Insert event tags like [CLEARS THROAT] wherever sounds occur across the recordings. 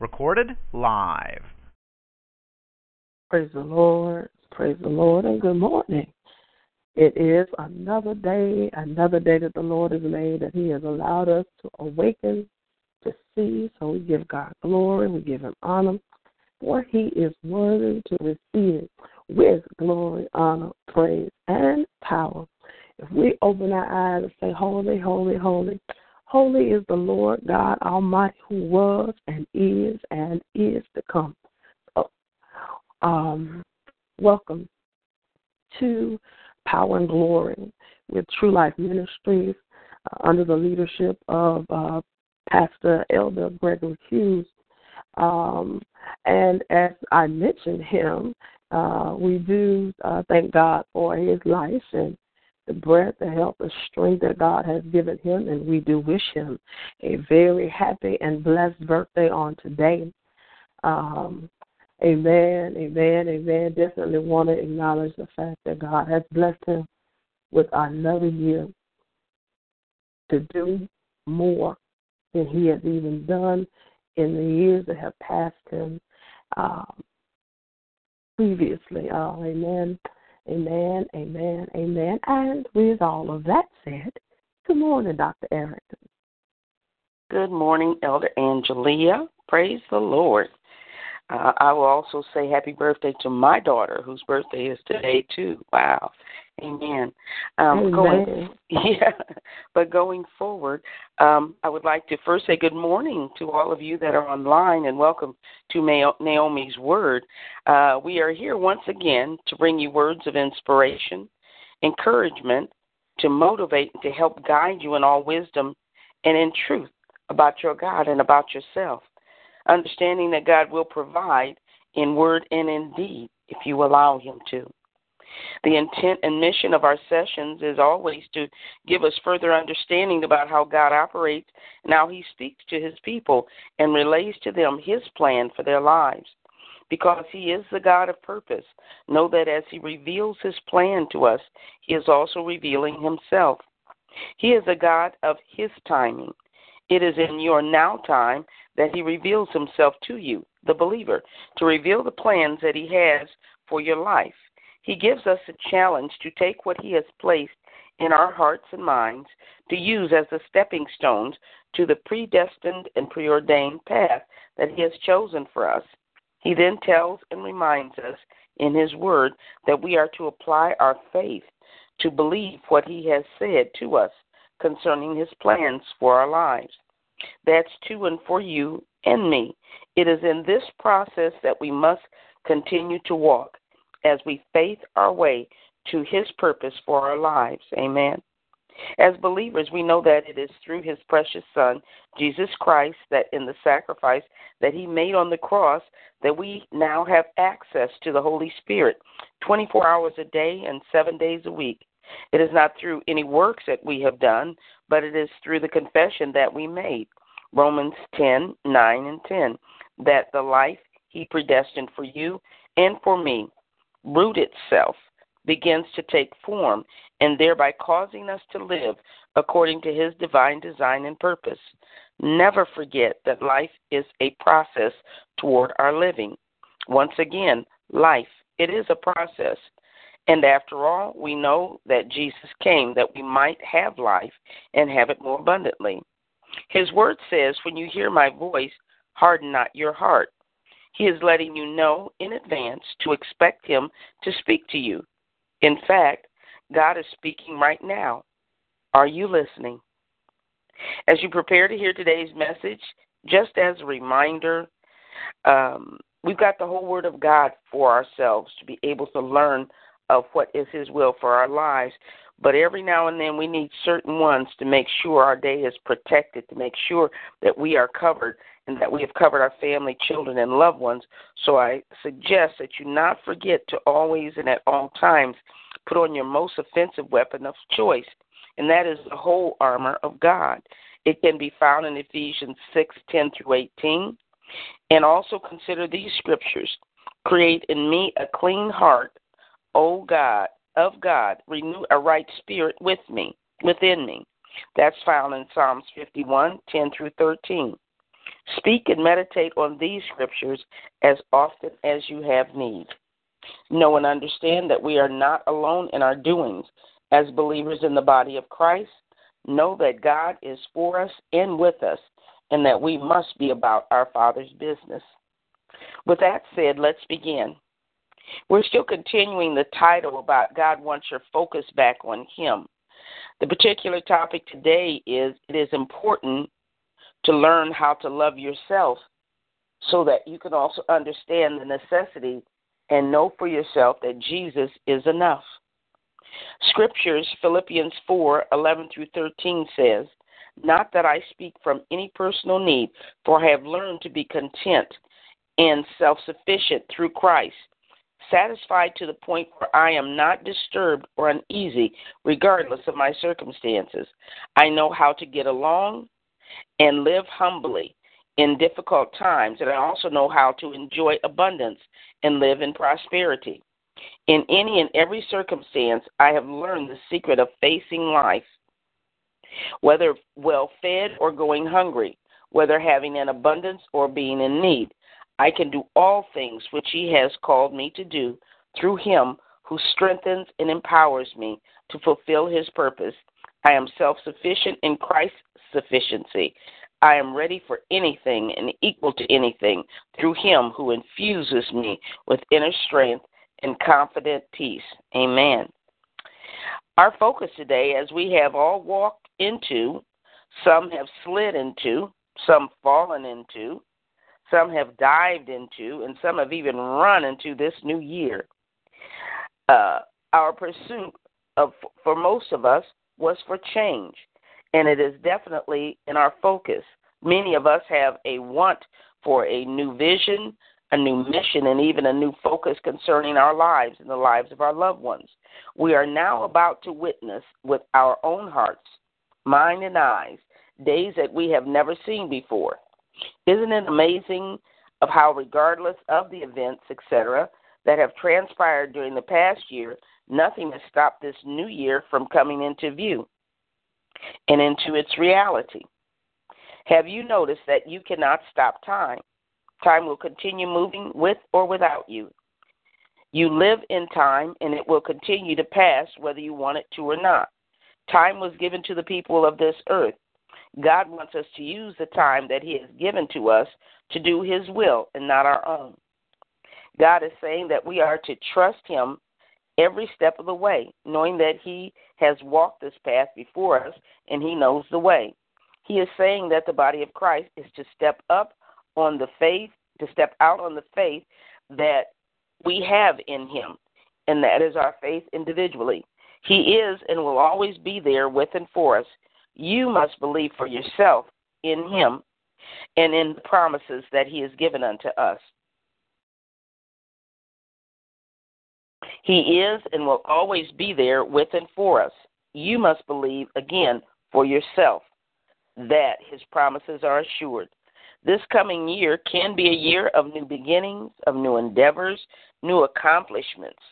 Recorded live. Praise the Lord. Praise the Lord and good morning. It is another day, another day that the Lord has made, that He has allowed us to awaken, to see. So we give God glory, we give Him honor, for He is worthy to receive it with glory, honor, praise, and power. If we open our eyes and say, Holy, holy, holy, holy is the Lord God Almighty who was and is and is to come. Um, welcome to Power and Glory with True Life Ministries uh, under the leadership of uh, Pastor Elder Gregory Hughes. Um, and as I mentioned him, uh, we do uh, thank God for his life and the breath, the health, the strength that God has given him, and we do wish him a very happy and blessed birthday on today. Um, Amen, amen, amen. Definitely want to acknowledge the fact that God has blessed him with another year to do more than he has even done in the years that have passed him um, previously. Oh, amen, amen, amen, amen. And with all of that said, good morning, Dr. Eric. Good morning, Elder Angelia. Praise the Lord. Uh, I will also say happy birthday to my daughter, whose birthday is today too. Wow, amen. Um, amen. Going, [LAUGHS] yeah, but going forward, um, I would like to first say good morning to all of you that are online and welcome to Naomi's Word. Uh, we are here once again to bring you words of inspiration, encouragement, to motivate and to help guide you in all wisdom and in truth about your God and about yourself understanding that God will provide in word and in deed if you allow Him to. The intent and mission of our sessions is always to give us further understanding about how God operates and how He speaks to His people and relays to them His plan for their lives. Because He is the God of purpose, know that as He reveals His plan to us, He is also revealing Himself. He is a God of His timing. It is in your now time that He reveals Himself to you, the believer, to reveal the plans that He has for your life. He gives us a challenge to take what He has placed in our hearts and minds to use as the stepping stones to the predestined and preordained path that He has chosen for us. He then tells and reminds us in His Word that we are to apply our faith to believe what He has said to us concerning his plans for our lives. That's to and for you and me. It is in this process that we must continue to walk as we faith our way to his purpose for our lives. Amen. As believers, we know that it is through his precious Son, Jesus Christ, that in the sacrifice that he made on the cross, that we now have access to the Holy Spirit 24 hours a day and seven days a week. It is not through any works that we have done, but it is through the confession that we made. Romans 10 9 and 10. That the life he predestined for you and for me, root itself, begins to take form, and thereby causing us to live according to his divine design and purpose. Never forget that life is a process toward our living. Once again, life, it is a process. And after all, we know that Jesus came that we might have life and have it more abundantly. His word says, When you hear my voice, harden not your heart. He is letting you know in advance to expect him to speak to you. In fact, God is speaking right now. Are you listening? As you prepare to hear today's message, just as a reminder, um, we've got the whole Word of God for ourselves to be able to learn of what is His will for our lives. But every now and then we need certain ones to make sure our day is protected, to make sure that we are covered and that we have covered our family, children, and loved ones. So I suggest that you not forget to always and at all times put on your most offensive weapon of choice, and that is the whole armor of God. It can be found in Ephesians 6 10 through 18. And also consider these scriptures Create in me a clean heart, O God, of God, renew a right spirit with me, within me. That's found in Psalms 51 10 through 13. Speak and meditate on these scriptures as often as you have need. Know and understand that we are not alone in our doings. As believers in the body of Christ, know that God is for us and with us, and that we must be about our Father's business. With that said, let's begin. We're still continuing the title about God wants your focus back on Him. The particular topic today is it is important to learn how to love yourself so that you can also understand the necessity and know for yourself that Jesus is enough. Scriptures, Philippians 4 11 through 13 says, Not that I speak from any personal need, for I have learned to be content and self sufficient through Christ, satisfied to the point where I am not disturbed or uneasy, regardless of my circumstances. I know how to get along and live humbly in difficult times, and I also know how to enjoy abundance and live in prosperity. In any and every circumstance, I have learned the secret of facing life, whether well fed or going hungry, whether having an abundance or being in need. I can do all things which He has called me to do through Him who strengthens and empowers me to fulfill His purpose. I am self sufficient in Christ's sufficiency. I am ready for anything and equal to anything through Him who infuses me with inner strength and confident peace. Amen. Our focus today, as we have all walked into, some have slid into, some fallen into, some have dived into, and some have even run into this new year. Uh, our pursuit of, for most of us was for change and it is definitely in our focus. Many of us have a want for a new vision, a new mission, and even a new focus concerning our lives and the lives of our loved ones. We are now about to witness with our own hearts, mind, and eyes days that we have never seen before. Isn't it amazing of how, regardless of the events, etc., that have transpired during the past year, nothing has stopped this new year from coming into view? and into its reality. Have you noticed that you cannot stop time? Time will continue moving with or without you. You live in time, and it will continue to pass whether you want it to or not. Time was given to the people of this earth. God wants us to use the time that He has given to us to do His will and not our own. God is saying that we are to trust Him every step of the way, knowing that He has walked this path before us and He knows the way. He is saying that the body of Christ is to step up on the faith, to step out on the faith that we have in Him, and that is our faith individually. He is and will always be there with and for us. You must believe for yourself in Him and in the promises that He has given unto us. He is and will always be there with and for us. You must believe, again, for yourself that His promises are assured. This coming year can be a year of new beginnings, of new endeavors, new accomplishments,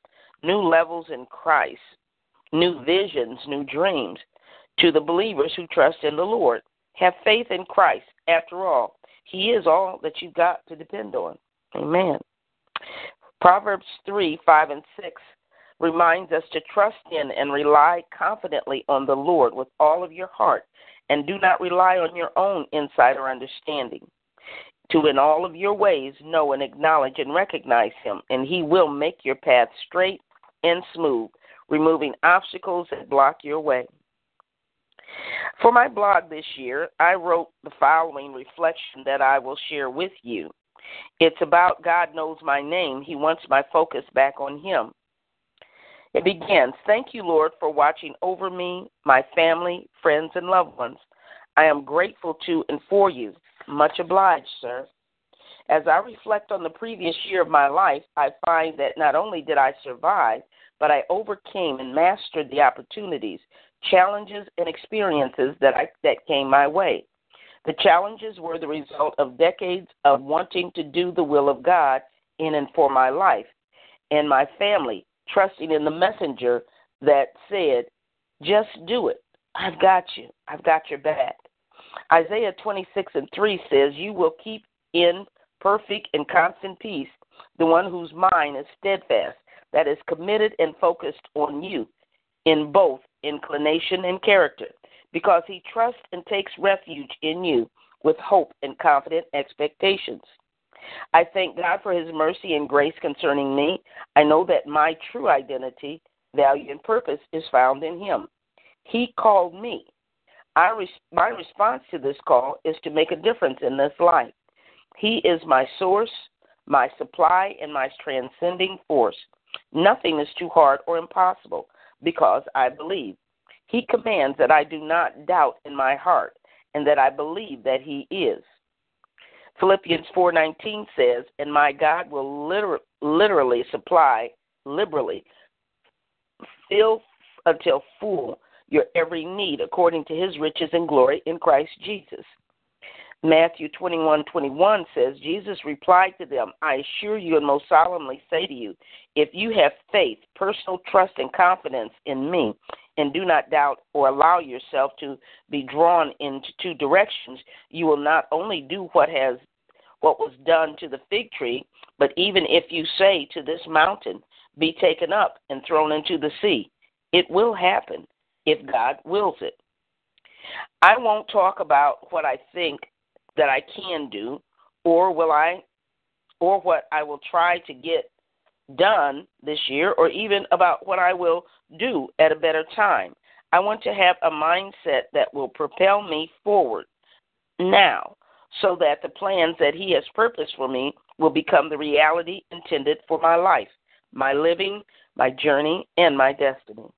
new levels in Christ, new visions, new dreams. To the believers who trust in the Lord, have faith in Christ. After all, He is all that you've got to depend on. Amen. Proverbs 3 5 and 6 reminds us to trust in and rely confidently on the Lord with all of your heart, and do not rely on your own insight or understanding. To in all of your ways know and acknowledge and recognize Him, and He will make your path straight and smooth, removing obstacles that block your way. For my blog this year, I wrote the following reflection that I will share with you. It's about God knows my name. He wants my focus back on Him. It begins Thank you, Lord, for watching over me, my family, friends, and loved ones. I am grateful to and for you. Much obliged, sir. As I reflect on the previous year of my life, I find that not only did I survive, but I overcame and mastered the opportunities, challenges, and experiences that I, that came my way. The challenges were the result of decades of wanting to do the will of God in and for my life and my family, trusting in the messenger that said, Just do it. I've got you. I've got your back. Isaiah 26 and 3 says, You will keep in perfect and constant peace the one whose mind is steadfast, that is committed and focused on you in both inclination and character, because he trusts and takes refuge in you with hope and confident expectations. I thank God for his mercy and grace concerning me. I know that my true identity, value, and purpose is found in him. He called me. I res- my response to this call is to make a difference in this life. He is my source, my supply, and my transcending force. Nothing is too hard or impossible because I believe. He commands that I do not doubt in my heart and that I believe that he is. Philippians 4:19 says, "And my God will liter- literally supply liberally fill until full your every need according to his riches and glory in Christ Jesus." Matthew 21:21 says, Jesus replied to them, I assure you and most solemnly say to you, if you have faith, personal trust and confidence in me, and do not doubt or allow yourself to be drawn into two directions, you will not only do what has what was done to the fig tree, but even if you say to this mountain, be taken up and thrown into the sea, it will happen if God wills it. I won't talk about what I think that I can do, or will I, or what I will try to get done this year, or even about what I will do at a better time. I want to have a mindset that will propel me forward now so that the plans that He has purposed for me will become the reality intended for my life, my living, my journey, and my destiny.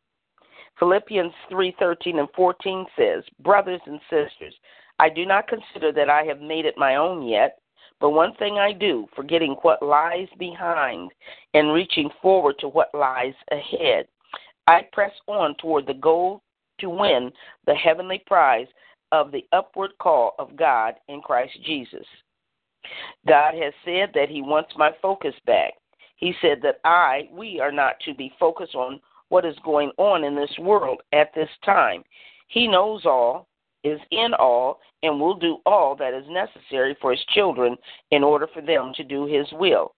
Philippians 3:13 and 14 says, "Brothers and sisters, I do not consider that I have made it my own yet, but one thing I do, forgetting what lies behind and reaching forward to what lies ahead. I press on toward the goal to win the heavenly prize of the upward call of God in Christ Jesus. God has said that He wants my focus back. He said that I, we are not to be focused on what is going on in this world at this time. He knows all, is in all and will do all that is necessary for his children in order for them to do his will.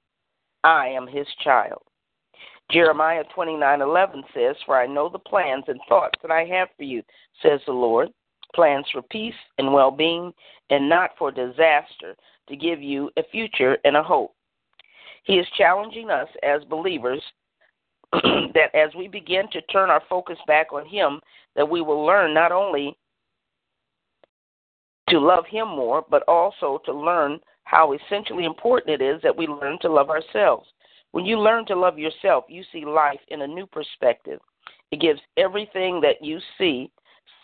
I am his child. Jeremiah 29:11 says, "For I know the plans and thoughts that I have for you," says the Lord, plans for peace and well-being and not for disaster, to give you a future and a hope. He is challenging us as believers [CLEARS THROAT] that as we begin to turn our focus back on him, that we will learn not only to love Him more, but also to learn how essentially important it is that we learn to love ourselves. When you learn to love yourself, you see life in a new perspective. It gives everything that you see,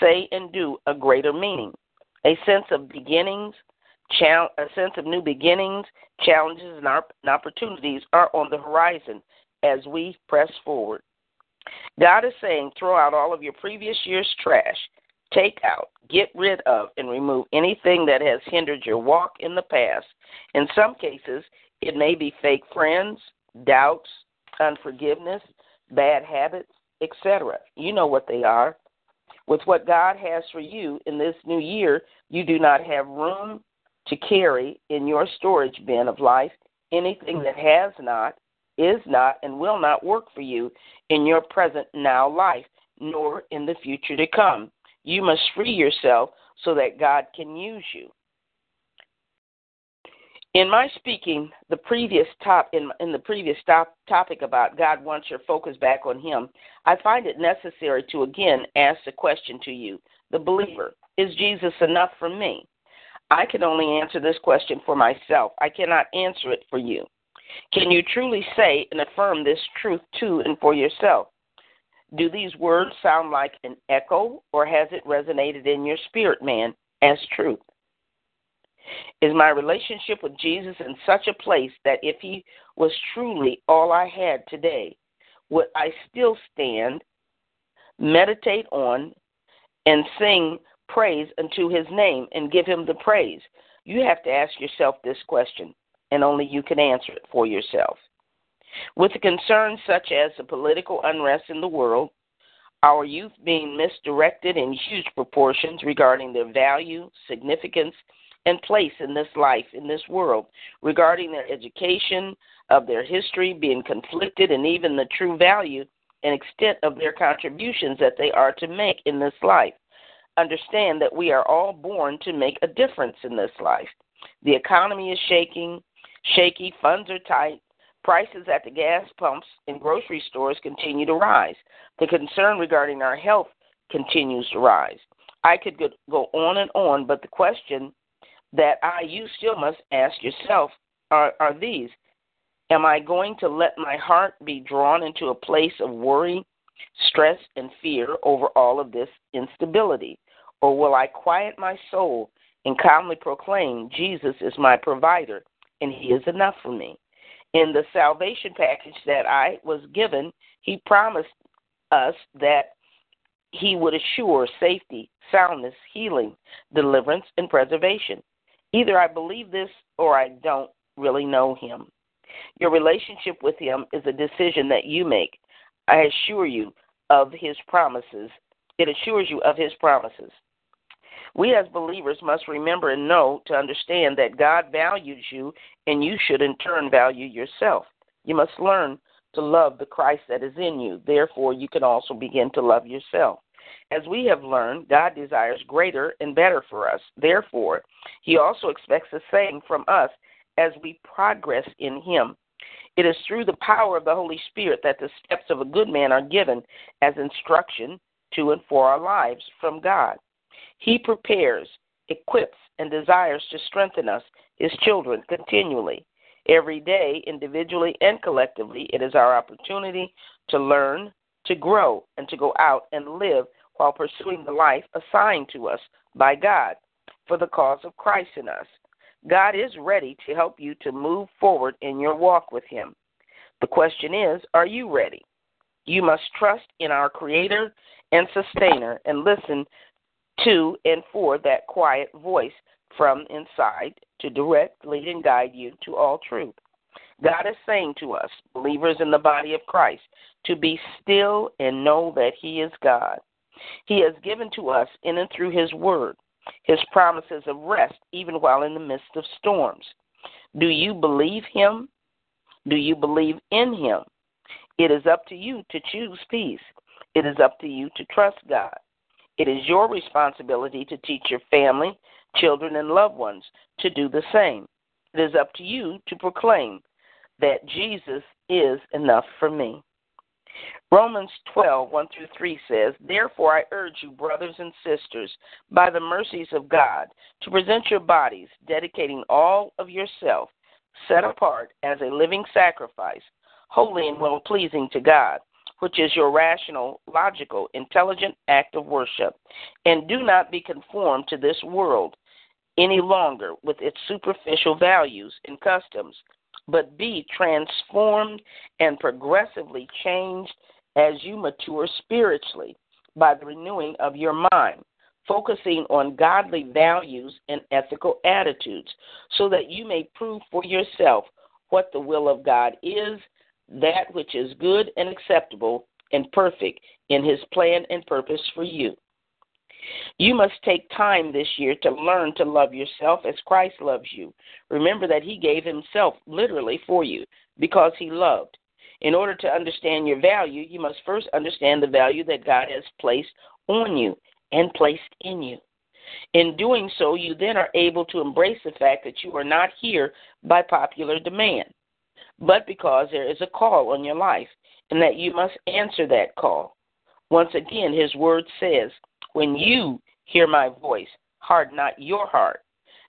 say, and do a greater meaning. A sense of beginnings, a sense of new beginnings, challenges, and opportunities are on the horizon as we press forward. God is saying, throw out all of your previous year's trash Take out, get rid of, and remove anything that has hindered your walk in the past. In some cases, it may be fake friends, doubts, unforgiveness, bad habits, etc. You know what they are. With what God has for you in this new year, you do not have room to carry in your storage bin of life anything that has not, is not, and will not work for you in your present now life, nor in the future to come. You must free yourself so that God can use you. In my speaking, the previous top in, in the previous top, topic about God wants your focus back on Him, I find it necessary to again ask the question to you, the believer: Is Jesus enough for me? I can only answer this question for myself. I cannot answer it for you. Can you truly say and affirm this truth to and for yourself? Do these words sound like an echo, or has it resonated in your spirit, man, as truth? Is my relationship with Jesus in such a place that if he was truly all I had today, would I still stand, meditate on, and sing praise unto his name and give him the praise? You have to ask yourself this question, and only you can answer it for yourself. With concerns such as the political unrest in the world, our youth being misdirected in huge proportions regarding their value, significance, and place in this life, in this world, regarding their education, of their history being conflicted, and even the true value and extent of their contributions that they are to make in this life. Understand that we are all born to make a difference in this life. The economy is shaking, shaky, funds are tight, prices at the gas pumps and grocery stores continue to rise. The concern regarding our health continues to rise. I could go on and on, but the question that I, you still must ask yourself are, are these Am I going to let my heart be drawn into a place of worry, stress, and fear over all of this instability? Or will I quiet my soul and calmly proclaim Jesus is my provider and he is enough for me? In the salvation package that I was given, he promised us that he would assure safety, soundness, healing, deliverance, and preservation. Either I believe this or I don't really know him. Your relationship with him is a decision that you make. I assure you of his promises. It assures you of his promises. We as believers must remember and know to understand that God values you and you should in turn value yourself. You must learn to love the Christ that is in you. Therefore, you can also begin to love yourself. As we have learned, God desires greater and better for us. Therefore, He also expects the same from us as we progress in Him. It is through the power of the Holy Spirit that the steps of a good man are given as instruction to and for our lives from God. He prepares, equips, and desires to strengthen us, His children, continually. Every day, individually and collectively, it is our opportunity to learn, to grow, and to go out and live while pursuing the life assigned to us by God for the cause of Christ in us. God is ready to help you to move forward in your walk with Him. The question is, are you ready? You must trust in our Creator and Sustainer and listen to and for that quiet voice from inside to direct, lead, and guide you to all truth. God is saying to us, believers in the body of Christ, to be still and know that He is God. He has given to us in and through His Word his promises of rest even while in the midst of storms. Do you believe him? Do you believe in him? It is up to you to choose peace. It is up to you to trust God. It is your responsibility to teach your family, children, and loved ones to do the same. It is up to you to proclaim that Jesus is enough for me. Romans 12, 1 through 3 says, Therefore I urge you, brothers and sisters, by the mercies of God, to present your bodies, dedicating all of yourself, set apart as a living sacrifice, holy and well pleasing to God, which is your rational, logical, intelligent act of worship. And do not be conformed to this world any longer with its superficial values and customs but be transformed and progressively changed as you mature spiritually by the renewing of your mind, focusing on godly values and ethical attitudes, so that you may prove for yourself what the will of God is, that which is good and acceptable and perfect in His plan and purpose for you. You must take time this year to learn to love yourself as Christ loves you. Remember that He gave Himself literally for you because He loved. In order to understand your value, you must first understand the value that God has placed on you and placed in you. In doing so, you then are able to embrace the fact that you are not here by popular demand, but because there is a call on your life and that you must answer that call. Once again, His Word says, when you hear my voice, harden not your heart.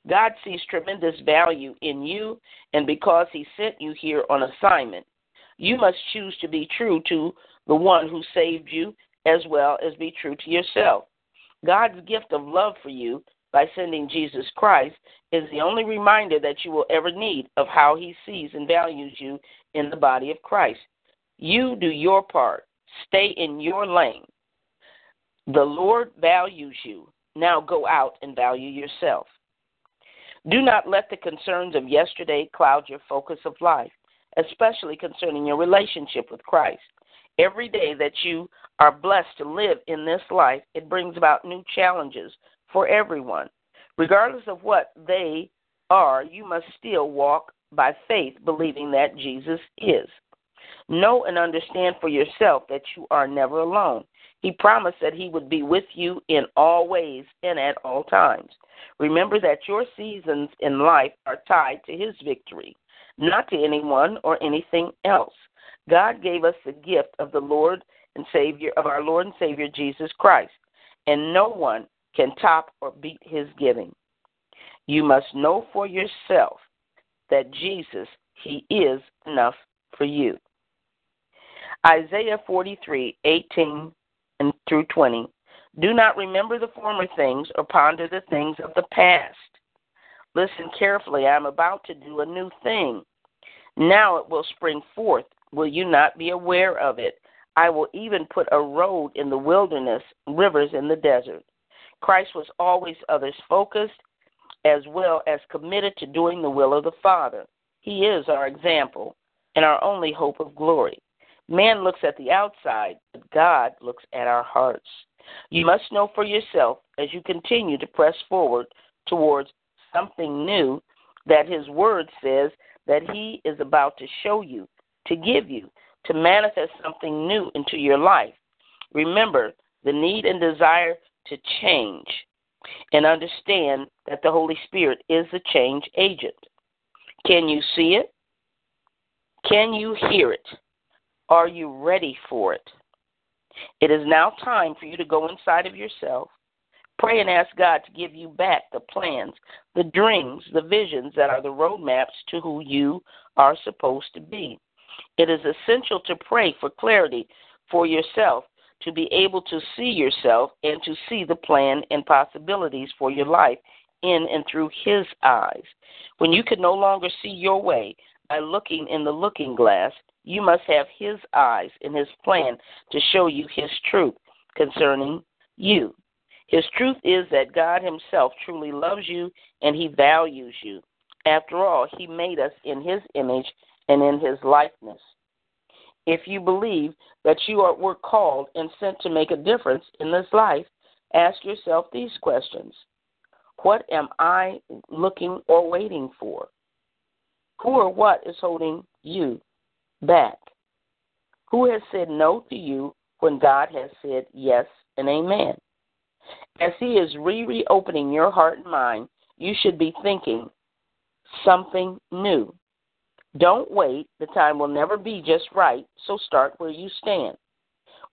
God sees tremendous value in you, and because He sent you here on assignment, you must choose to be true to the one who saved you, as well as be true to yourself. God's gift of love for you by sending Jesus Christ is the only reminder that you will ever need of how he sees and values you in the body of Christ. You do your part. Stay in your lane. The Lord values you. Now go out and value yourself. Do not let the concerns of yesterday cloud your focus of life, especially concerning your relationship with Christ. Every day that you are blessed to live in this life, it brings about new challenges for everyone. Regardless of what they are, you must still walk by faith, believing that Jesus is. Know and understand for yourself that you are never alone. He promised that He would be with you in all ways and at all times. Remember that your seasons in life are tied to His victory, not to anyone or anything else. God gave us the gift of the Lord and Savior of our Lord and Savior Jesus Christ, and no one can top or beat his giving. You must know for yourself that Jesus, he is enough for you. Isaiah 43, 18 and through 20. Do not remember the former things or ponder the things of the past. Listen carefully. I am about to do a new thing. Now it will spring forth. Will you not be aware of it? I will even put a road in the wilderness, rivers in the desert. Christ was always others focused as well as committed to doing the will of the Father. He is our example and our only hope of glory. Man looks at the outside, but God looks at our hearts. You must know for yourself as you continue to press forward towards something new that His Word says that He is about to show you, to give you, to manifest something new into your life. Remember the need and desire to change and understand that the Holy Spirit is the change agent. Can you see it? Can you hear it? Are you ready for it? It is now time for you to go inside of yourself, pray and ask God to give you back the plans, the dreams, the visions that are the roadmaps to who you are supposed to be. It is essential to pray for clarity for yourself to be able to see yourself and to see the plan and possibilities for your life in and through His eyes. When you can no longer see your way by looking in the looking glass, you must have His eyes and His plan to show you His truth concerning you. His truth is that God Himself truly loves you and He values you. After all, He made us in His image and in His likeness. If you believe that you are, were called and sent to make a difference in this life, ask yourself these questions What am I looking or waiting for? Who or what is holding you back? Who has said no to you when God has said yes and amen? As He is re reopening your heart and mind, you should be thinking something new. Don't wait. The time will never be just right, so start where you stand.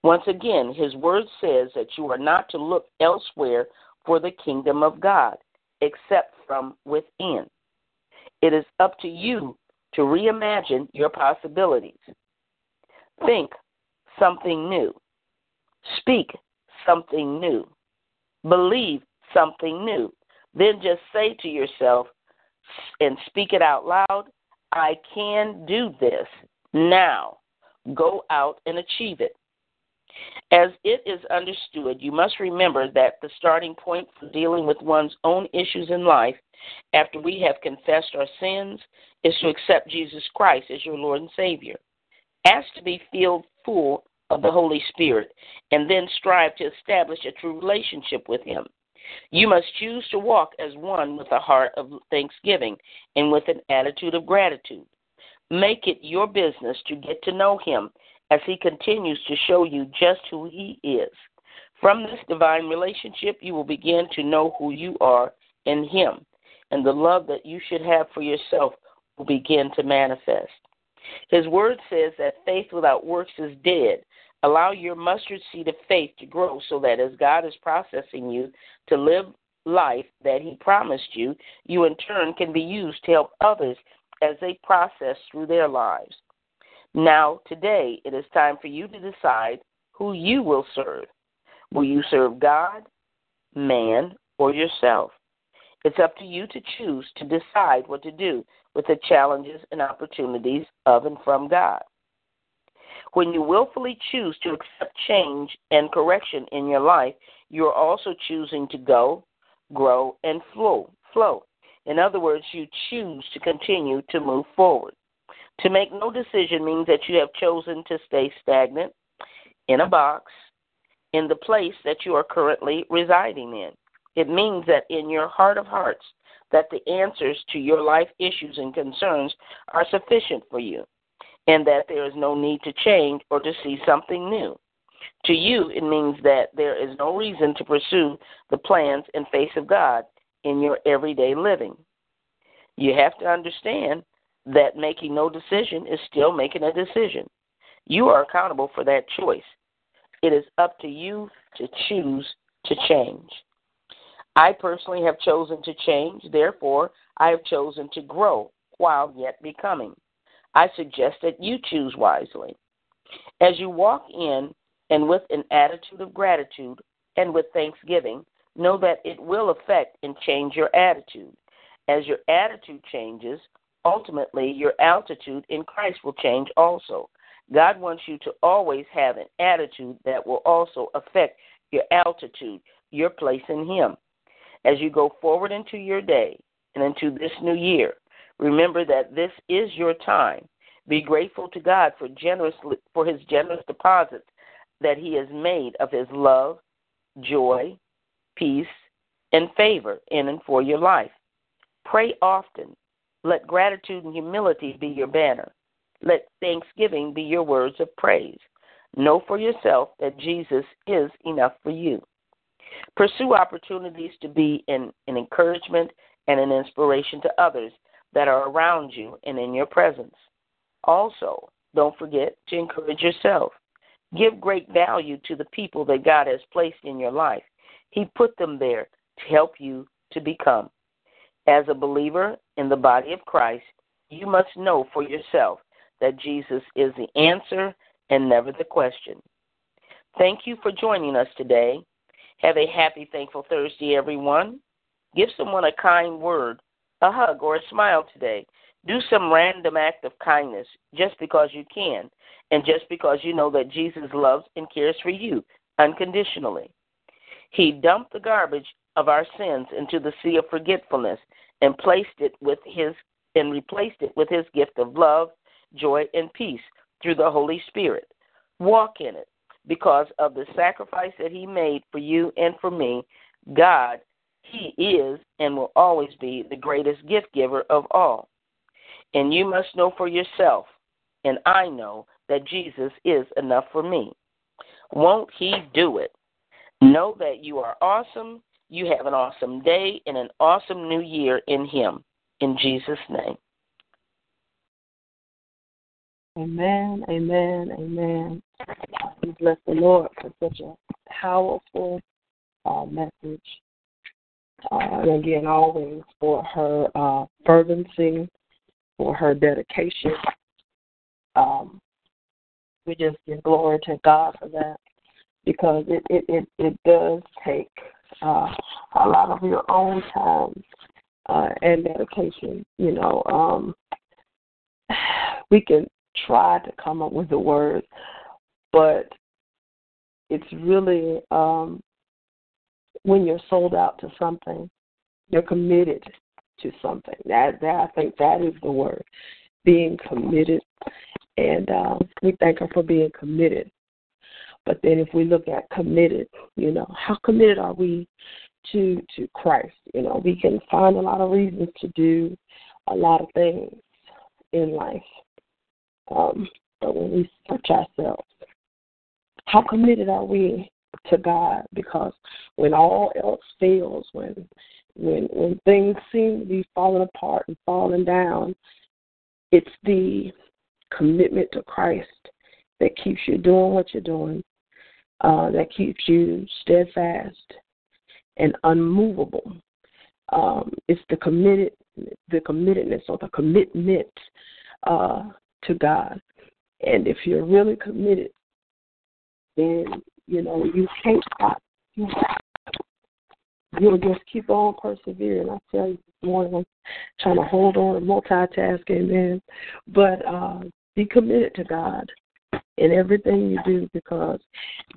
Once again, his word says that you are not to look elsewhere for the kingdom of God, except from within. It is up to you to reimagine your possibilities. Think something new. Speak something new. Believe something new. Then just say to yourself and speak it out loud I can do this now. Go out and achieve it. As it is understood, you must remember that the starting point for dealing with one's own issues in life after we have confessed our sins is to accept Jesus Christ as your Lord and Savior. Ask to be filled full of the Holy Spirit and then strive to establish a true relationship with Him. You must choose to walk as one with a heart of thanksgiving and with an attitude of gratitude. Make it your business to get to know Him as He continues to show you just who He is. From this divine relationship, you will begin to know who you are in Him, and the love that you should have for yourself will begin to manifest. His word says that faith without works is dead, Allow your mustard seed of faith to grow so that as God is processing you to live life that He promised you, you in turn can be used to help others as they process through their lives. Now, today, it is time for you to decide who you will serve. Will you serve God, man, or yourself? It's up to you to choose to decide what to do with the challenges and opportunities of and from God. When you willfully choose to accept change and correction in your life, you're also choosing to go, grow, and flow. Flow. In other words, you choose to continue to move forward. To make no decision means that you have chosen to stay stagnant in a box in the place that you are currently residing in. It means that in your heart of hearts that the answers to your life issues and concerns are sufficient for you and that there is no need to change or to see something new. To you, it means that there is no reason to pursue the plans and face of God in your everyday living. You have to understand that making no decision is still making a decision. You are accountable for that choice. It is up to you to choose to change. I personally have chosen to change, therefore, I have chosen to grow while yet becoming. I suggest that you choose wisely. As you walk in and with an attitude of gratitude and with thanksgiving, know that it will affect and change your attitude. As your attitude changes, ultimately your altitude in Christ will change also. God wants you to always have an attitude that will also affect your altitude, your place in Him. As you go forward into your day and into this new year, Remember that this is your time. Be grateful to God for generous for his generous deposits that he has made of his love, joy, peace, and favor in and for your life. Pray often. Let gratitude and humility be your banner. Let thanksgiving be your words of praise. Know for yourself that Jesus is enough for you. Pursue opportunities to be an, an encouragement and an inspiration to others that are around you and in your presence. Also, don't forget to encourage yourself. Give great value to the people that God has placed in your life. He put them there to help you to become. As a believer in the body of Christ, you must know for yourself that Jesus is the answer and never the question. Thank you for joining us today. Have a happy, thankful Thursday, everyone. Give someone a kind word a hug, or a smile today. Do some random act of kindness just because you can, and just because you know that Jesus loves and cares for you unconditionally. He dumped the garbage of our sins into the sea of forgetfulness and placed it with his and replaced it with his gift of love, joy, and peace through the Holy Spirit. Walk in it because of the sacrifice that he made for you and for me. God he is and will always be the greatest gift giver of all. And you must know for yourself, and I know that Jesus is enough for me. Won't He do it? Know that you are awesome. You have an awesome day and an awesome new year in Him. In Jesus' name. Amen, amen, amen. We bless the Lord for such a powerful uh, message uh, and again, always for her uh, fervency, for her dedication. Um, we just give glory to God for that because it it it, it does take uh, a lot of your own time uh, and dedication. You know, um, [SIGHS] we can try to come up with the words, but it's really um, when you're sold out to something, you're committed to something. That, that I think that is the word, being committed. And uh, we thank her for being committed. But then, if we look at committed, you know, how committed are we to to Christ? You know, we can find a lot of reasons to do a lot of things in life. Um, but when we search ourselves, how committed are we to God because when all else fails, when when when things seem to be falling apart and falling down, it's the commitment to Christ that keeps you doing what you're doing, uh, that keeps you steadfast and unmovable. Um, it's the committed the committedness or the commitment uh, to God. And if you're really committed, then you know you can't stop. You You'll just keep on persevering. I tell you this morning, I'm trying to hold on and multitask, amen. But uh, be committed to God in everything you do because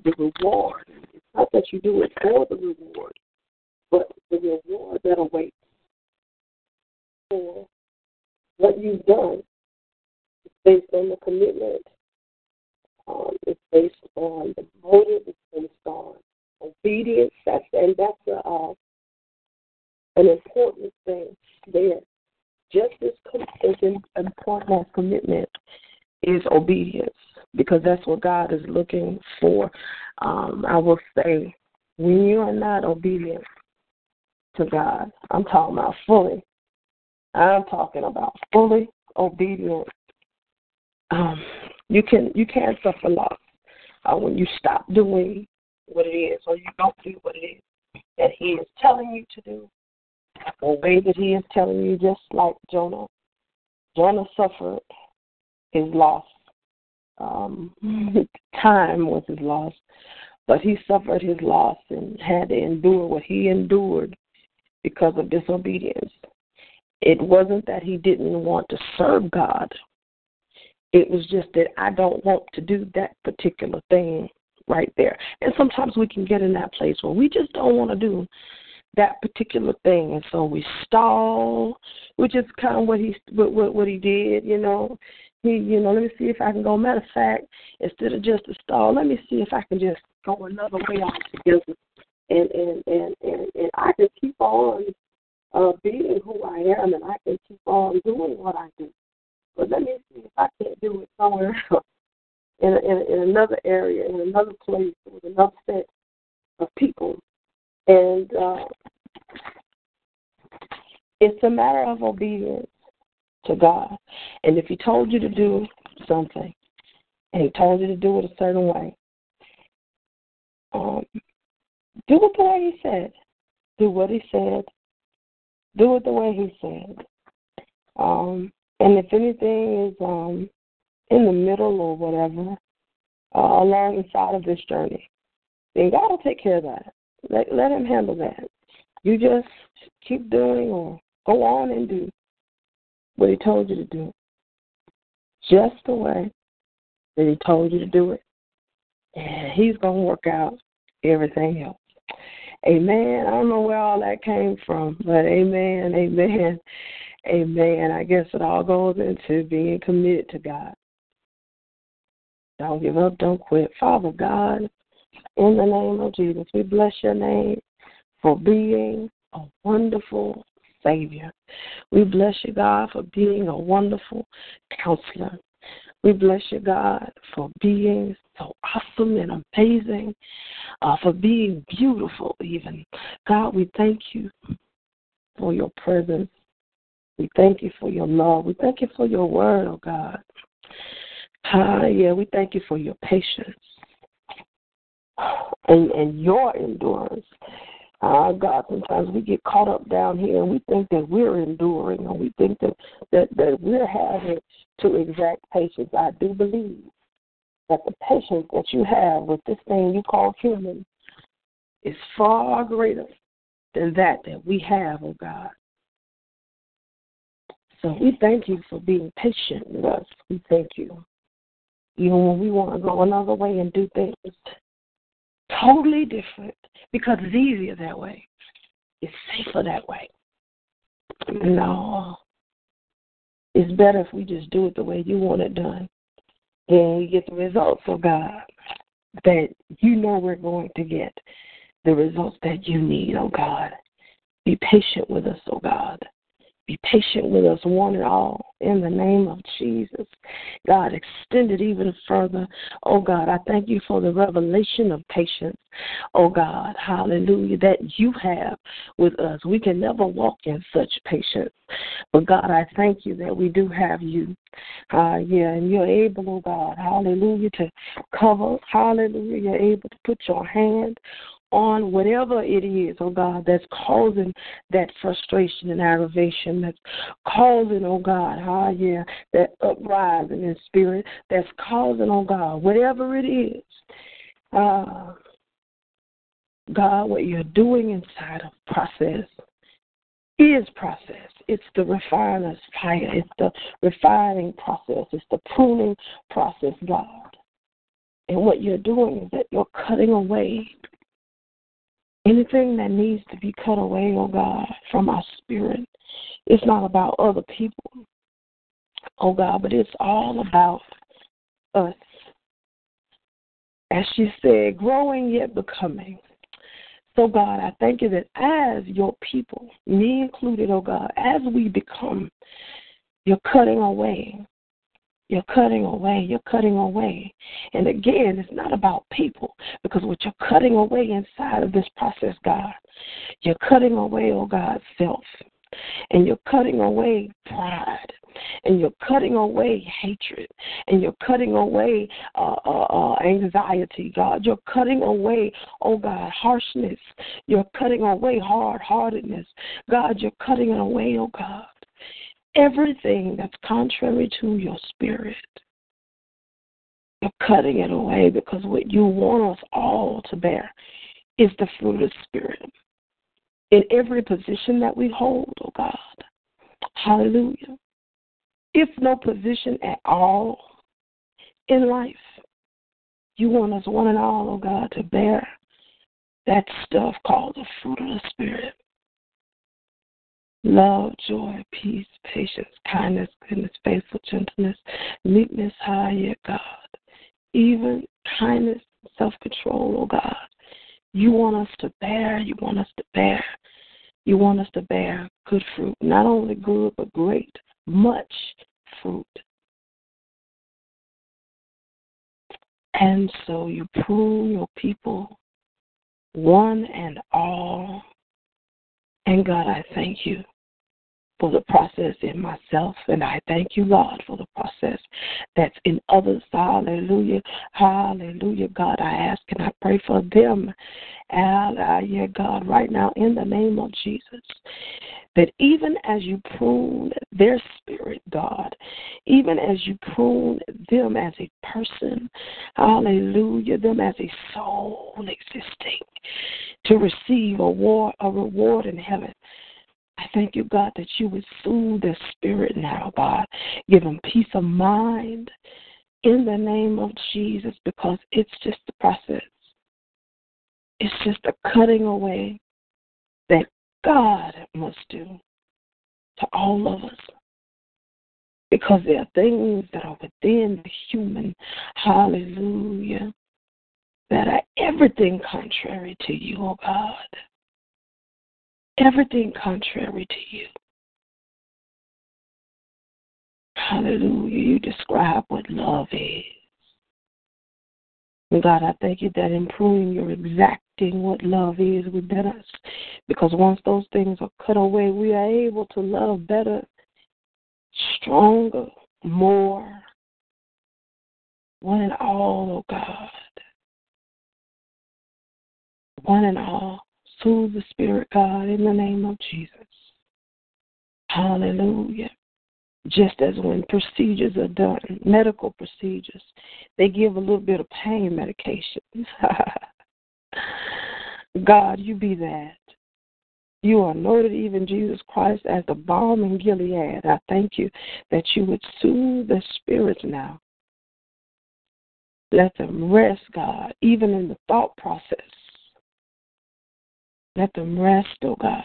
the reward, it's not that you do it for the reward, but the reward that awaits for what you've done is based on the commitment. Um, it's based on the motive. It's based on obedience. That's and that's a, uh, an important thing there. Just as, as important as commitment is obedience, because that's what God is looking for. Um, I will say, when you are not obedient to God, I'm talking about fully. I'm talking about fully obedient. Um, you can you can suffer loss uh, when you stop doing what it is, or you don't do what it is that He is telling you to do, obey that He is telling you, just like Jonah. Jonah suffered his loss. Um, [LAUGHS] time was his loss, but he suffered his loss and had to endure what he endured because of disobedience. It wasn't that he didn't want to serve God. It was just that I don't want to do that particular thing right there. And sometimes we can get in that place where we just don't want to do that particular thing, and so we stall, which is kind of what he what what, what he did. You know, he you know let me see if I can go. Matter of fact, instead of just a stall, let me see if I can just go another way altogether, and and and and, and I can keep on uh, being who I am, and I can keep on doing what I do. But let me see if I can't do it somewhere else in, in, in another area, in another place, with another set of people. And uh, it's a matter of obedience to God. And if He told you to do something, and He told you to do it a certain way, um, do it the way He said. Do what He said. Do it the way He said. Um, and if anything is um, in the middle or whatever, uh, alongside of this journey, then God will take care of that. Let, let Him handle that. You just keep doing or go on and do what He told you to do, just the way that He told you to do it. And He's going to work out everything else. Amen. I don't know where all that came from, but amen, amen, amen. I guess it all goes into being committed to God. Don't give up. Don't quit. Father God, in the name of Jesus, we bless your name for being a wonderful Savior. We bless you, God, for being a wonderful counselor. We bless you, God, for being so awesome and amazing, uh, for being beautiful, even. God, we thank you for your presence. We thank you for your love. We thank you for your word, oh God. Ah, yeah, we thank you for your patience and and your endurance. Ah, God, sometimes we get caught up down here and we think that we're enduring and we think that, that, that we're having to exact patience. I do believe that the patience that you have with this thing you call human is far greater than that that we have, oh God. So we thank you for being patient with us. We thank you even when we want to go another way and do things totally different because it's easier that way. It's safer that way. No. Uh, it's better if we just do it the way you want it done. Then we get the results of God that you know we're going to get. The results that you need, oh God. Be patient with us, oh God. Be patient with us, one and all, in the name of Jesus. God, extend it even further. Oh God, I thank you for the revelation of patience. Oh God, hallelujah, that you have with us. We can never walk in such patience. But God, I thank you that we do have you. Uh, yeah, and you're able, oh God, hallelujah, to cover. Hallelujah, you're able to put your hand on whatever it is, oh God, that's causing that frustration and aggravation, that's causing, oh God, ah, yeah, that uprising in spirit, that's causing, oh God, whatever it is, uh, God, what you're doing inside of process is process. It's the refiner's fire. It's the refining process. It's the pruning process, God. And what you're doing is that you're cutting away anything that needs to be cut away, oh God, from our spirit. It's not about other people, oh God, but it's all about us. As she said, growing yet becoming. So, God, I thank you that as your people, me included, oh God, as we become, you're cutting away you're cutting away. You're cutting away. And again, it's not about people because what you're cutting away inside of this process, God, you're cutting away, oh God, self. And you're cutting away pride. And you're cutting away hatred. And you're cutting away uh, uh, uh, anxiety, God. You're cutting away, oh God, harshness. You're cutting away hard heartedness. God, you're cutting it away, oh God everything that's contrary to your spirit. You're cutting it away because what you want us all to bear is the fruit of Spirit. In every position that we hold, oh God. Hallelujah. If no position at all in life, you want us one and all, oh God, to bear that stuff called the fruit of the Spirit love, joy, peace, patience, kindness, goodness, faithful, gentleness, meekness, high, yet God. Even kindness, self control, oh God. You want us to bear, you want us to bear, you want us to bear good fruit. Not only good, but great, much fruit. And so you prune your people, one and all. And God, I thank you for the process in myself, and I thank you, Lord, for the process that's in others. Hallelujah. Hallelujah. God, I ask and I pray for them. Hallelujah, God, right now in the name of Jesus. That even as you prune their spirit, God, even as you prune them as a person, hallelujah, them as a soul existing to receive a, war, a reward in heaven. I thank you, God, that you would soothe their spirit now, God. Give them peace of mind in the name of Jesus because it's just the process. It's just a cutting away that God must do to all of us. Because there are things that are within the human, hallelujah, that are everything contrary to you, oh God everything contrary to you. Hallelujah. You describe what love is. And God, I thank you that in proving you're exacting what love is within us. Because once those things are cut away, we are able to love better, stronger, more. One and all, oh God. One and all. Soothe the Spirit, God, in the name of Jesus. Hallelujah. Just as when procedures are done, medical procedures, they give a little bit of pain medication. [LAUGHS] God, you be that. You are anointed even Jesus Christ as the balm in Gilead. I thank you that you would soothe the spirits now. Let them rest, God, even in the thought process let them rest, O oh God.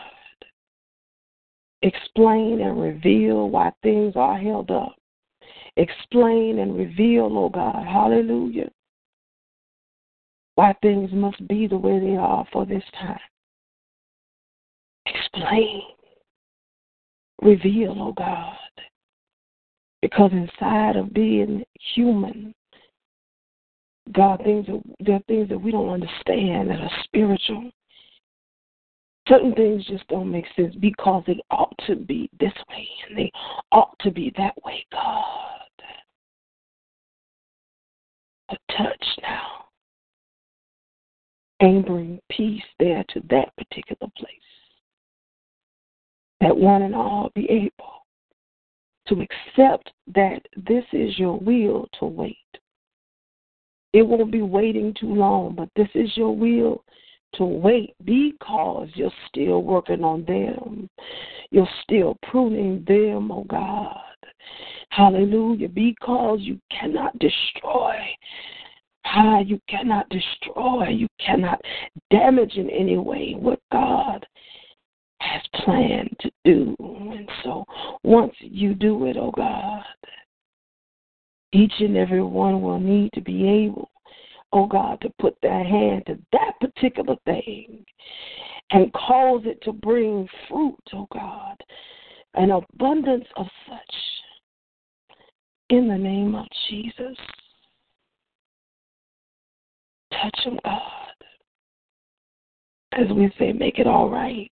Explain and reveal why things are held up. Explain and reveal, O oh God, hallelujah, why things must be the way they are for this time. Explain, reveal, O oh God, because inside of being human, God, things there are things that we don't understand that are spiritual. Certain things just don't make sense because they ought to be this way and they ought to be that way, God. A touch now. and bring peace there to that particular place. That one and all be able to accept that this is your will to wait. It won't be waiting too long, but this is your will to wait because you're still working on them. You're still pruning them, oh God. Hallelujah. Because you cannot destroy. Ah, you cannot destroy. You cannot damage in any way what God has planned to do. And so once you do it, oh God, each and every one will need to be able, oh God, to put their hand to that particular thing and cause it to bring fruit, oh God, an abundance of such. In the name of Jesus. Touch them, God. As we say, make it all right.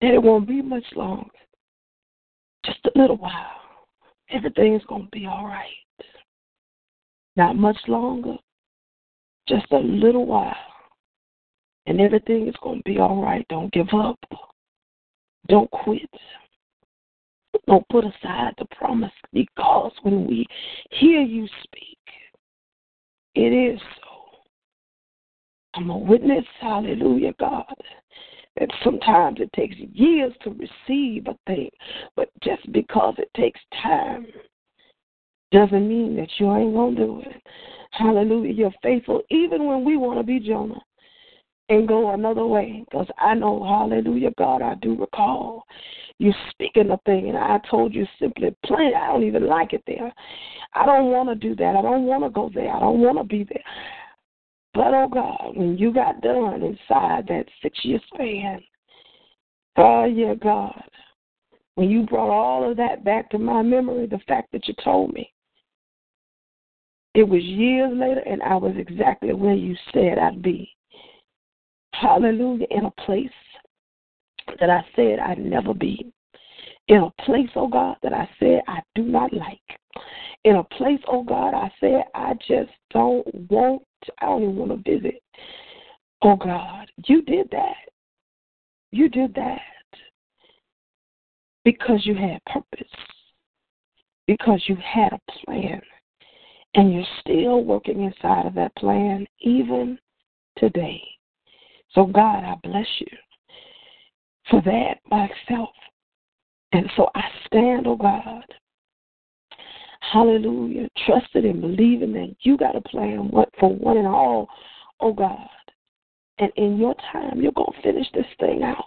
And it won't be much longer. Just a little while. Everything's going to be all right. Not much longer. Just a little while. And everything is going to be all right. Don't give up. Don't quit. Don't put aside the promise because when we hear you speak, it is so. I'm a witness, hallelujah, God, that sometimes it takes years to receive a thing, but just because it takes time doesn't mean that you ain't going to do it. Hallelujah. You're faithful even when we want to be Jonah and go another way. Because I know, hallelujah, God, I do recall you speaking a thing, and I told you simply, plain, I don't even like it there. I don't want to do that. I don't want to go there. I don't want to be there. But oh God, when you got done inside that six year span, oh yeah, God, when you brought all of that back to my memory, the fact that you told me, it was years later, and I was exactly where you said I'd be. Hallelujah, in a place that I said I'd never be. In a place, oh God, that I said I do not like. In a place, oh God, I said I just don't want, I don't even want to visit. Oh God, you did that. You did that because you had purpose, because you had a plan, and you're still working inside of that plan even today. So, God, I bless you for that myself. And so I stand, oh God, hallelujah, trusted and believing that you got a plan for one and all, oh God. And in your time, you're going to finish this thing out.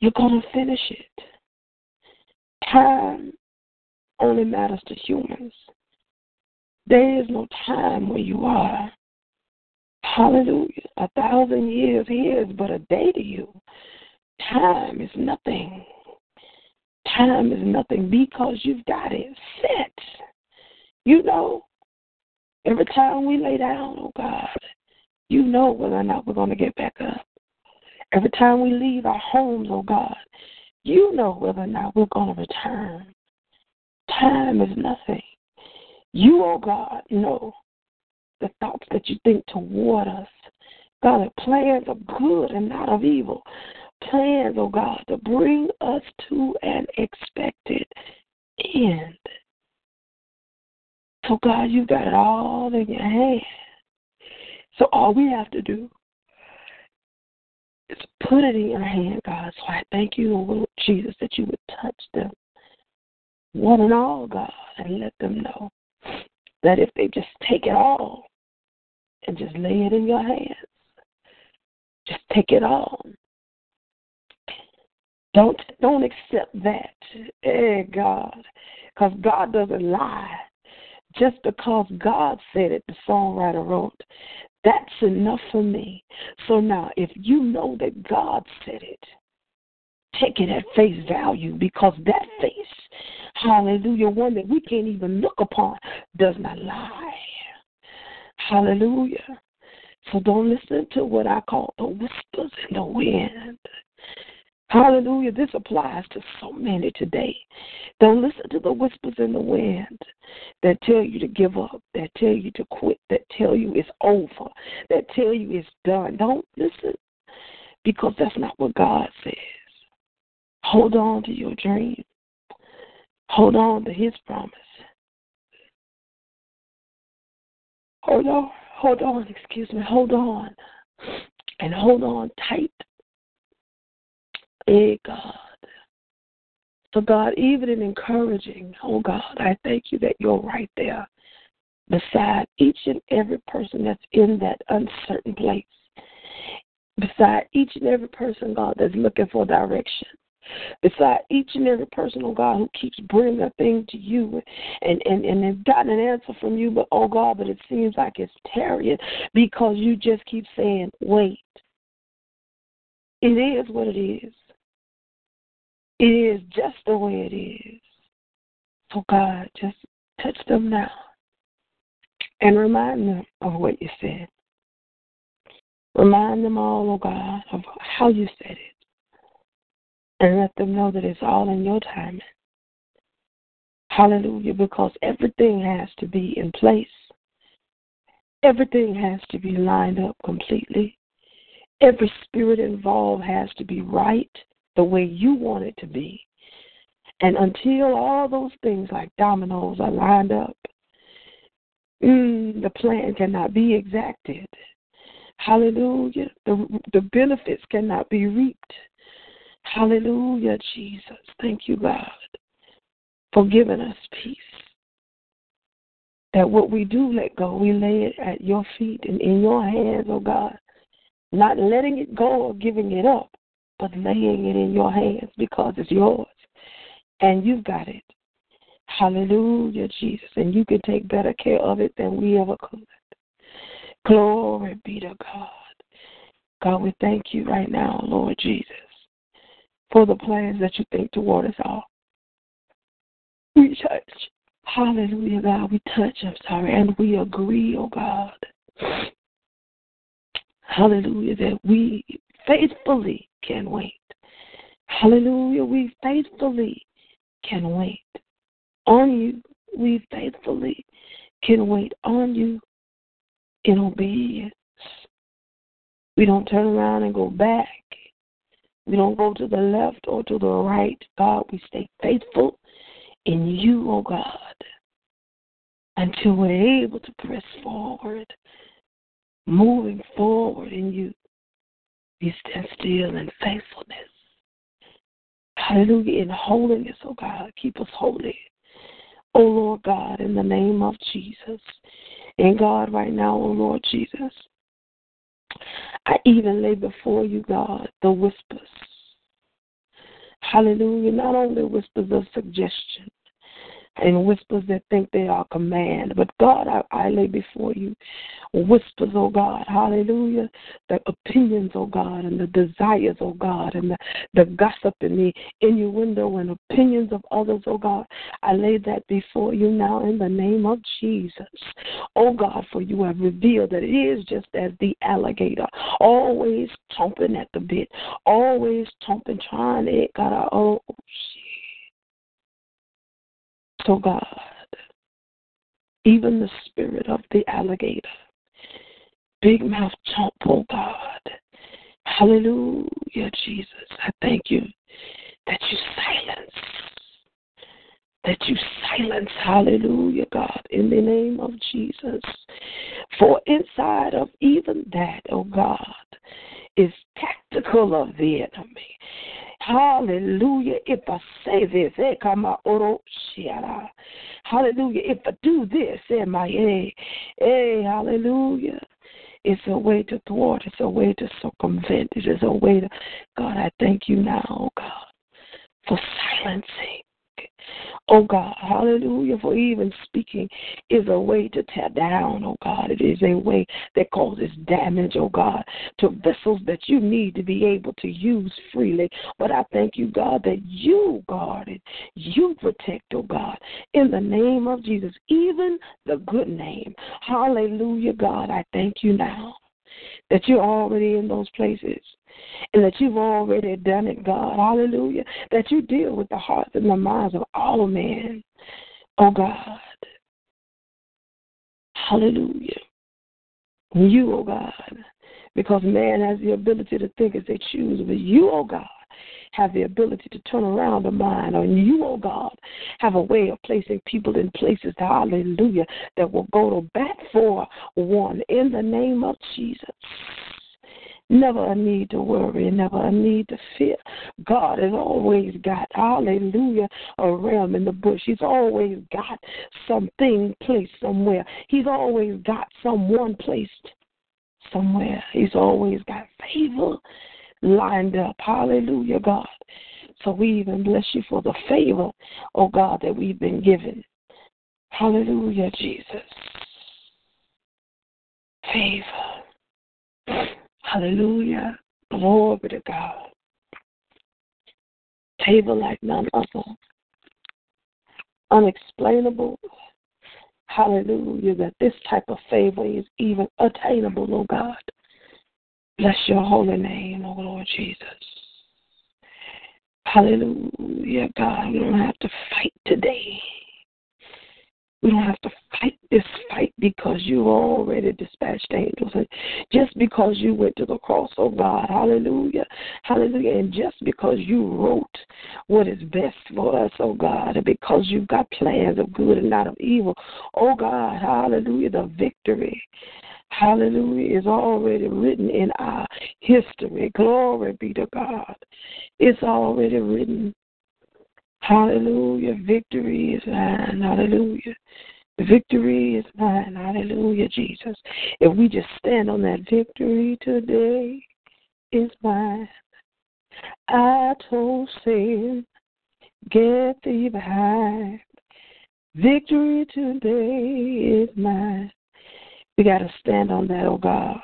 You're going to finish it. Time only matters to humans. There is no time where you are. Hallelujah. A thousand years here is but a day to you. Time is nothing. Time is nothing because you've got it set. You know, every time we lay down, oh God, you know whether or not we're going to get back up. Every time we leave our homes, oh God, you know whether or not we're going to return. Time is nothing. You, oh God, know the thoughts that you think toward us. God, the plans of good and not of evil plans, oh God, to bring us to an expected end. So, God, you've got it all in your hand. So, all we have to do is put it in your hand, God. So, I thank you, Lord Jesus, that you would touch them, one and all, God, and let them know that if they just take it all and just lay it in your hands, just take it all don't don't accept that. Hey God. Because God doesn't lie. Just because God said it, the songwriter wrote, that's enough for me. So now if you know that God said it, take it at face value because that face, hallelujah, one that we can't even look upon, does not lie. Hallelujah. So don't listen to what I call the whispers in the wind. Hallelujah. This applies to so many today. Don't listen to the whispers in the wind that tell you to give up, that tell you to quit, that tell you it's over, that tell you it's done. Don't listen because that's not what God says. Hold on to your dream. Hold on to his promise. Hold on, hold on, excuse me, hold on. And hold on tight Hey, God. So, God, even in encouraging, oh God, I thank you that you're right there beside each and every person that's in that uncertain place. Beside each and every person, God, that's looking for direction. Beside each and every person, oh God, who keeps bringing a thing to you and, and, and they've gotten an answer from you, but oh God, but it seems like it's tarrying because you just keep saying, wait. It is what it is. It is just the way it is. So, God, just touch them now and remind them of what you said. Remind them all, oh God, of how you said it. And let them know that it's all in your timing. Hallelujah, because everything has to be in place. Everything has to be lined up completely. Every spirit involved has to be right the way you want it to be. And until all those things like dominoes are lined up, mm, the plan cannot be exacted. Hallelujah. The, the benefits cannot be reaped. Hallelujah, Jesus. Thank you, God, for giving us peace. That what we do let go, we lay it at your feet and in your hands, oh God. Not letting it go or giving it up, but laying it in your hands because it's yours and you've got it. Hallelujah, Jesus. And you can take better care of it than we ever could. Glory be to God. God, we thank you right now, Lord Jesus, for the plans that you think toward us all. We touch. Hallelujah, God. We touch, I'm sorry, and we agree, oh God. Hallelujah, that we faithfully can wait. Hallelujah. We faithfully can wait on you. We faithfully can wait on you in obedience. We don't turn around and go back. We don't go to the left or to the right. God, we stay faithful in you, oh God, until we're able to press forward, moving forward in you. We stand still in faithfulness. Hallelujah. In holiness, oh God. Keep us holy. Oh Lord God, in the name of Jesus. And God, right now, oh Lord Jesus, I even lay before you, God, the whispers. Hallelujah. Not only whispers of suggestion, and whispers that think they are command. But God, I, I lay before you whispers, oh God, hallelujah, the opinions, oh God, and the desires, oh God, and the, the gossip and the innuendo and opinions of others, oh God. I lay that before you now in the name of Jesus. Oh God, for you have revealed that it is just as the alligator, always chomping at the bit, always chomping, trying to, God, oh, so, God, even the spirit of the alligator, big mouth chomp, oh God, hallelujah, Jesus, I thank you that you silence, that you silence, hallelujah, God, in the name of Jesus. For inside of even that, oh God, is tactical of the enemy. Hallelujah. If I say this, hallelujah. If I do this, eh, eh, hallelujah. It's a way to thwart. It's a way to circumvent. It is a way to, God, I thank you now, God, for silencing Oh God, hallelujah, for even speaking is a way to tear down, oh God. It is a way that causes damage, oh God, to vessels that you need to be able to use freely. But I thank you, God, that you guard it, you protect, oh God, in the name of Jesus, even the good name. Hallelujah, God, I thank you now that you're already in those places and that you've already done it, God. Hallelujah. That you deal with the hearts and the minds of all men, oh God. Hallelujah. You, oh God, because man has the ability to think as they choose, but you, oh God, have the ability to turn around the mind. And you, oh God, have a way of placing people in places, hallelujah, that will go to bat for one in the name of Jesus. Never a need to worry, never a need to fear. God has always got, hallelujah, a ram in the bush. He's always got something placed somewhere. He's always got someone placed somewhere. He's always got favor lined up. Hallelujah, God. So we even bless you for the favor, oh God, that we've been given. Hallelujah, Jesus. Favor. Hallelujah. Glory to God. Table like none other. Unexplainable. Hallelujah. That this type of favor is even attainable, oh God. Bless your holy name, oh Lord Jesus. Hallelujah, God. We don't have to fight today. We don't have to fight this fight because you already dispatched angels. And just because you went to the cross, oh God, hallelujah, hallelujah. And just because you wrote what is best for us, oh God, and because you've got plans of good and not of evil, oh God, hallelujah, the victory Hallelujah is already written in our history. Glory be to God. It's already written. Hallelujah. Victory is mine. Hallelujah. Victory is mine. Hallelujah, Jesus. If we just stand on that victory today is mine. I told sin, get thee behind. Victory today is mine. We got to stand on that, oh God.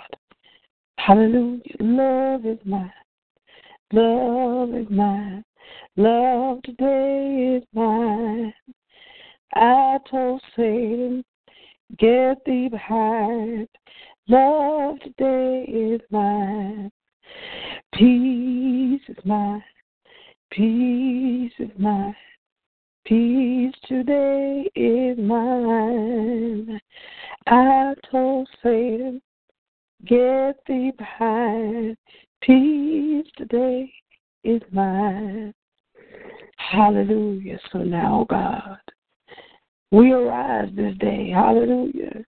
Hallelujah. Love is mine. Love is mine. Love today is mine. I told Satan, get thee behind. Love today is mine. Peace is mine. Peace is mine. Peace today is mine. I told Satan, get thee behind. Peace today is mine. Hallelujah. So now, God, we arise this day. Hallelujah.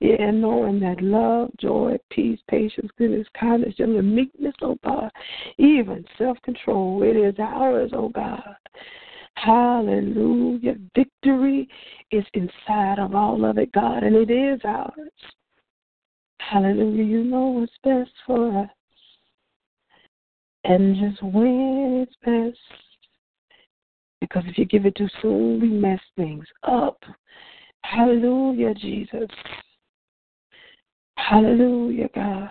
Yeah, knowing that love, joy, peace, patience, goodness, kindness, gentleness, meekness, oh God, even self control, it is ours, oh God. Hallelujah. Victory is inside of all of it, God, and it is ours. Hallelujah. You know what's best for us. And just when it's best. Because if you give it too soon, we mess things up. Hallelujah, Jesus. Hallelujah, God.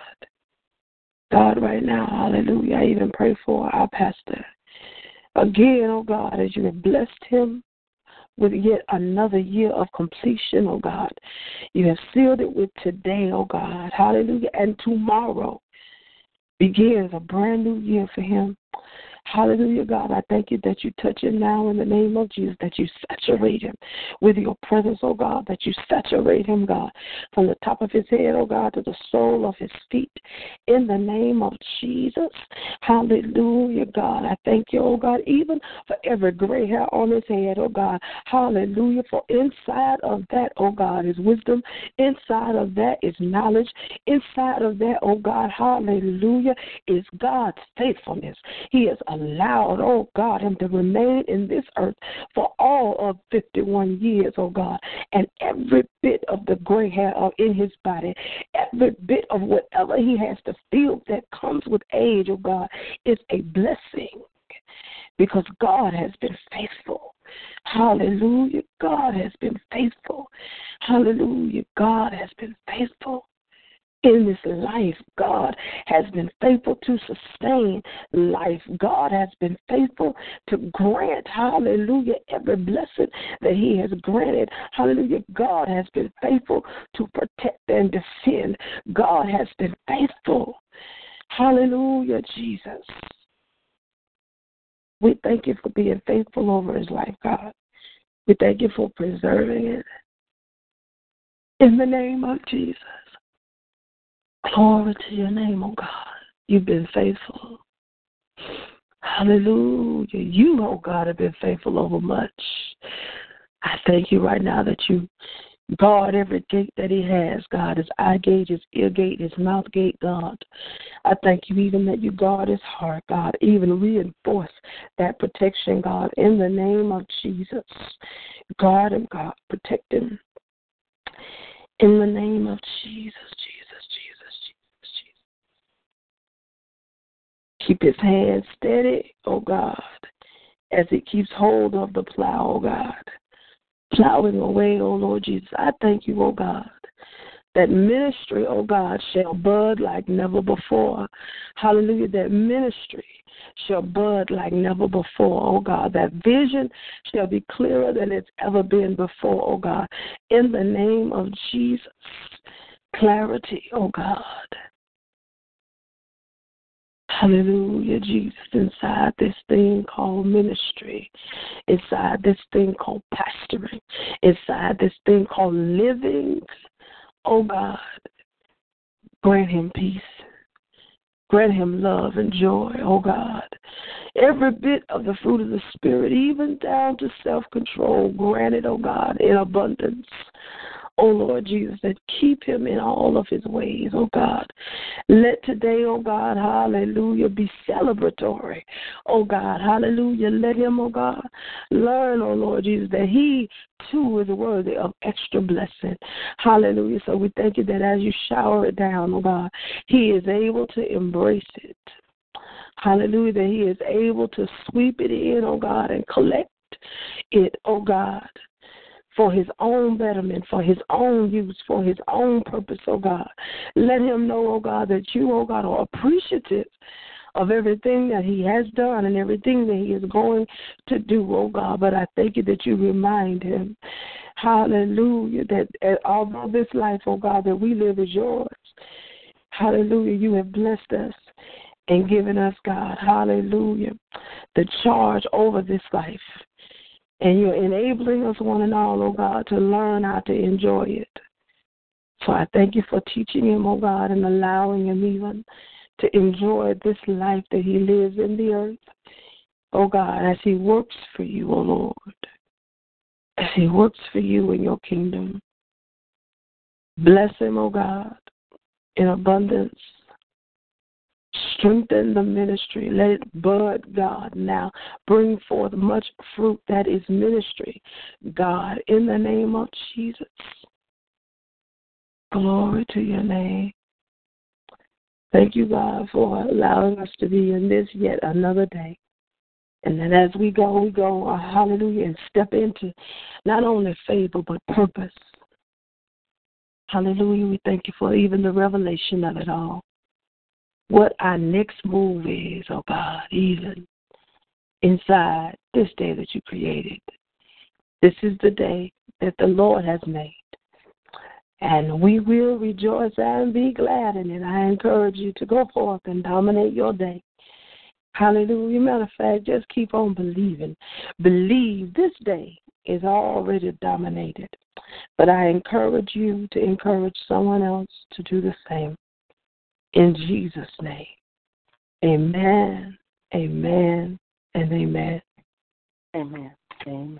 God, right now, hallelujah. I even pray for our pastor. Again, oh God, as you have blessed him with yet another year of completion, oh God. You have sealed it with today, oh God. Hallelujah. And tomorrow begins a brand new year for him. Hallelujah, God. I thank you that you touch him now in the name of Jesus, that you saturate him with your presence, oh God, that you saturate him, God, from the top of his head, oh God, to the sole of his feet. In the name of Jesus. Hallelujah, God. I thank you, oh God, even for every gray hair on his head, oh God. Hallelujah. For inside of that, oh God, is wisdom. Inside of that is knowledge. Inside of that, oh God, hallelujah, is God's faithfulness. He is allowed, oh God, him to remain in this earth for all of 51 years, oh God. And every bit of the gray hair in his body, every bit of whatever he has to feel that comes with age, oh God, is a blessing because God has been faithful. Hallelujah. God has been faithful. Hallelujah. God has been faithful in this life. God has been faithful to sustain life. God has been faithful to grant, hallelujah, every blessing that He has granted. Hallelujah. God has been faithful to protect and defend. God has been faithful. Hallelujah, Jesus. We thank you for being faithful over his life, God. We thank you for preserving it. In the name of Jesus. Glory to your name, oh God. You've been faithful. Hallelujah. You, oh God, have been faithful over much. I thank you right now that you guard every gate that he has, God, his eye gate, his ear gate, his mouth gate, God. I thank you even that you guard his heart, God, even reinforce that protection, God, in the name of Jesus. Guard him, God, protect him. In the name of Jesus, Jesus, Jesus, Jesus, Jesus. Keep his hand steady, oh God, as he keeps hold of the plow, oh God plowing away, oh Lord Jesus. I thank you, oh God, that ministry, oh God, shall bud like never before. Hallelujah. That ministry shall bud like never before, oh God. That vision shall be clearer than it's ever been before, oh God. In the name of Jesus, clarity, oh God. Hallelujah, Jesus, inside this thing called ministry, inside this thing called pastoring, inside this thing called living. Oh God, grant him peace. Grant him love and joy, oh God. Every bit of the fruit of the Spirit, even down to self control, grant it, oh God, in abundance oh Lord Jesus, that keep him in all of his ways, oh God. Let today, oh God, hallelujah, be celebratory, oh God, hallelujah. Let him, oh God, learn, oh Lord Jesus, that he too is worthy of extra blessing. Hallelujah. So we thank you that as you shower it down, oh God, he is able to embrace it. Hallelujah, that he is able to sweep it in, oh God, and collect it, oh God for his own betterment, for his own use, for his own purpose, oh God. Let him know, oh God, that you, oh God, are appreciative of everything that he has done and everything that he is going to do, oh God. But I thank you that you remind him, hallelujah, that although this life, oh God, that we live is yours, hallelujah, you have blessed us and given us, God, hallelujah, the charge over this life. And you're enabling us, one and all, oh God, to learn how to enjoy it. So I thank you for teaching him, oh God, and allowing him even to enjoy this life that he lives in the earth, oh God, as he works for you, oh Lord, as he works for you in your kingdom. Bless him, oh God, in abundance. Strengthen the ministry. Let it bud, God, now. Bring forth much fruit that is ministry, God, in the name of Jesus. Glory to your name. Thank you, God, for allowing us to be in this yet another day. And then as we go, we go, hallelujah, and step into not only favor, but purpose. Hallelujah. We thank you for even the revelation of it all what our next move is, oh God, even inside this day that you created. This is the day that the Lord has made. And we will rejoice and be glad in it. I encourage you to go forth and dominate your day. Hallelujah. Matter of fact, just keep on believing. Believe this day is already dominated. But I encourage you to encourage someone else to do the same. In Jesus' name. Amen, amen, and amen. Amen. Amen.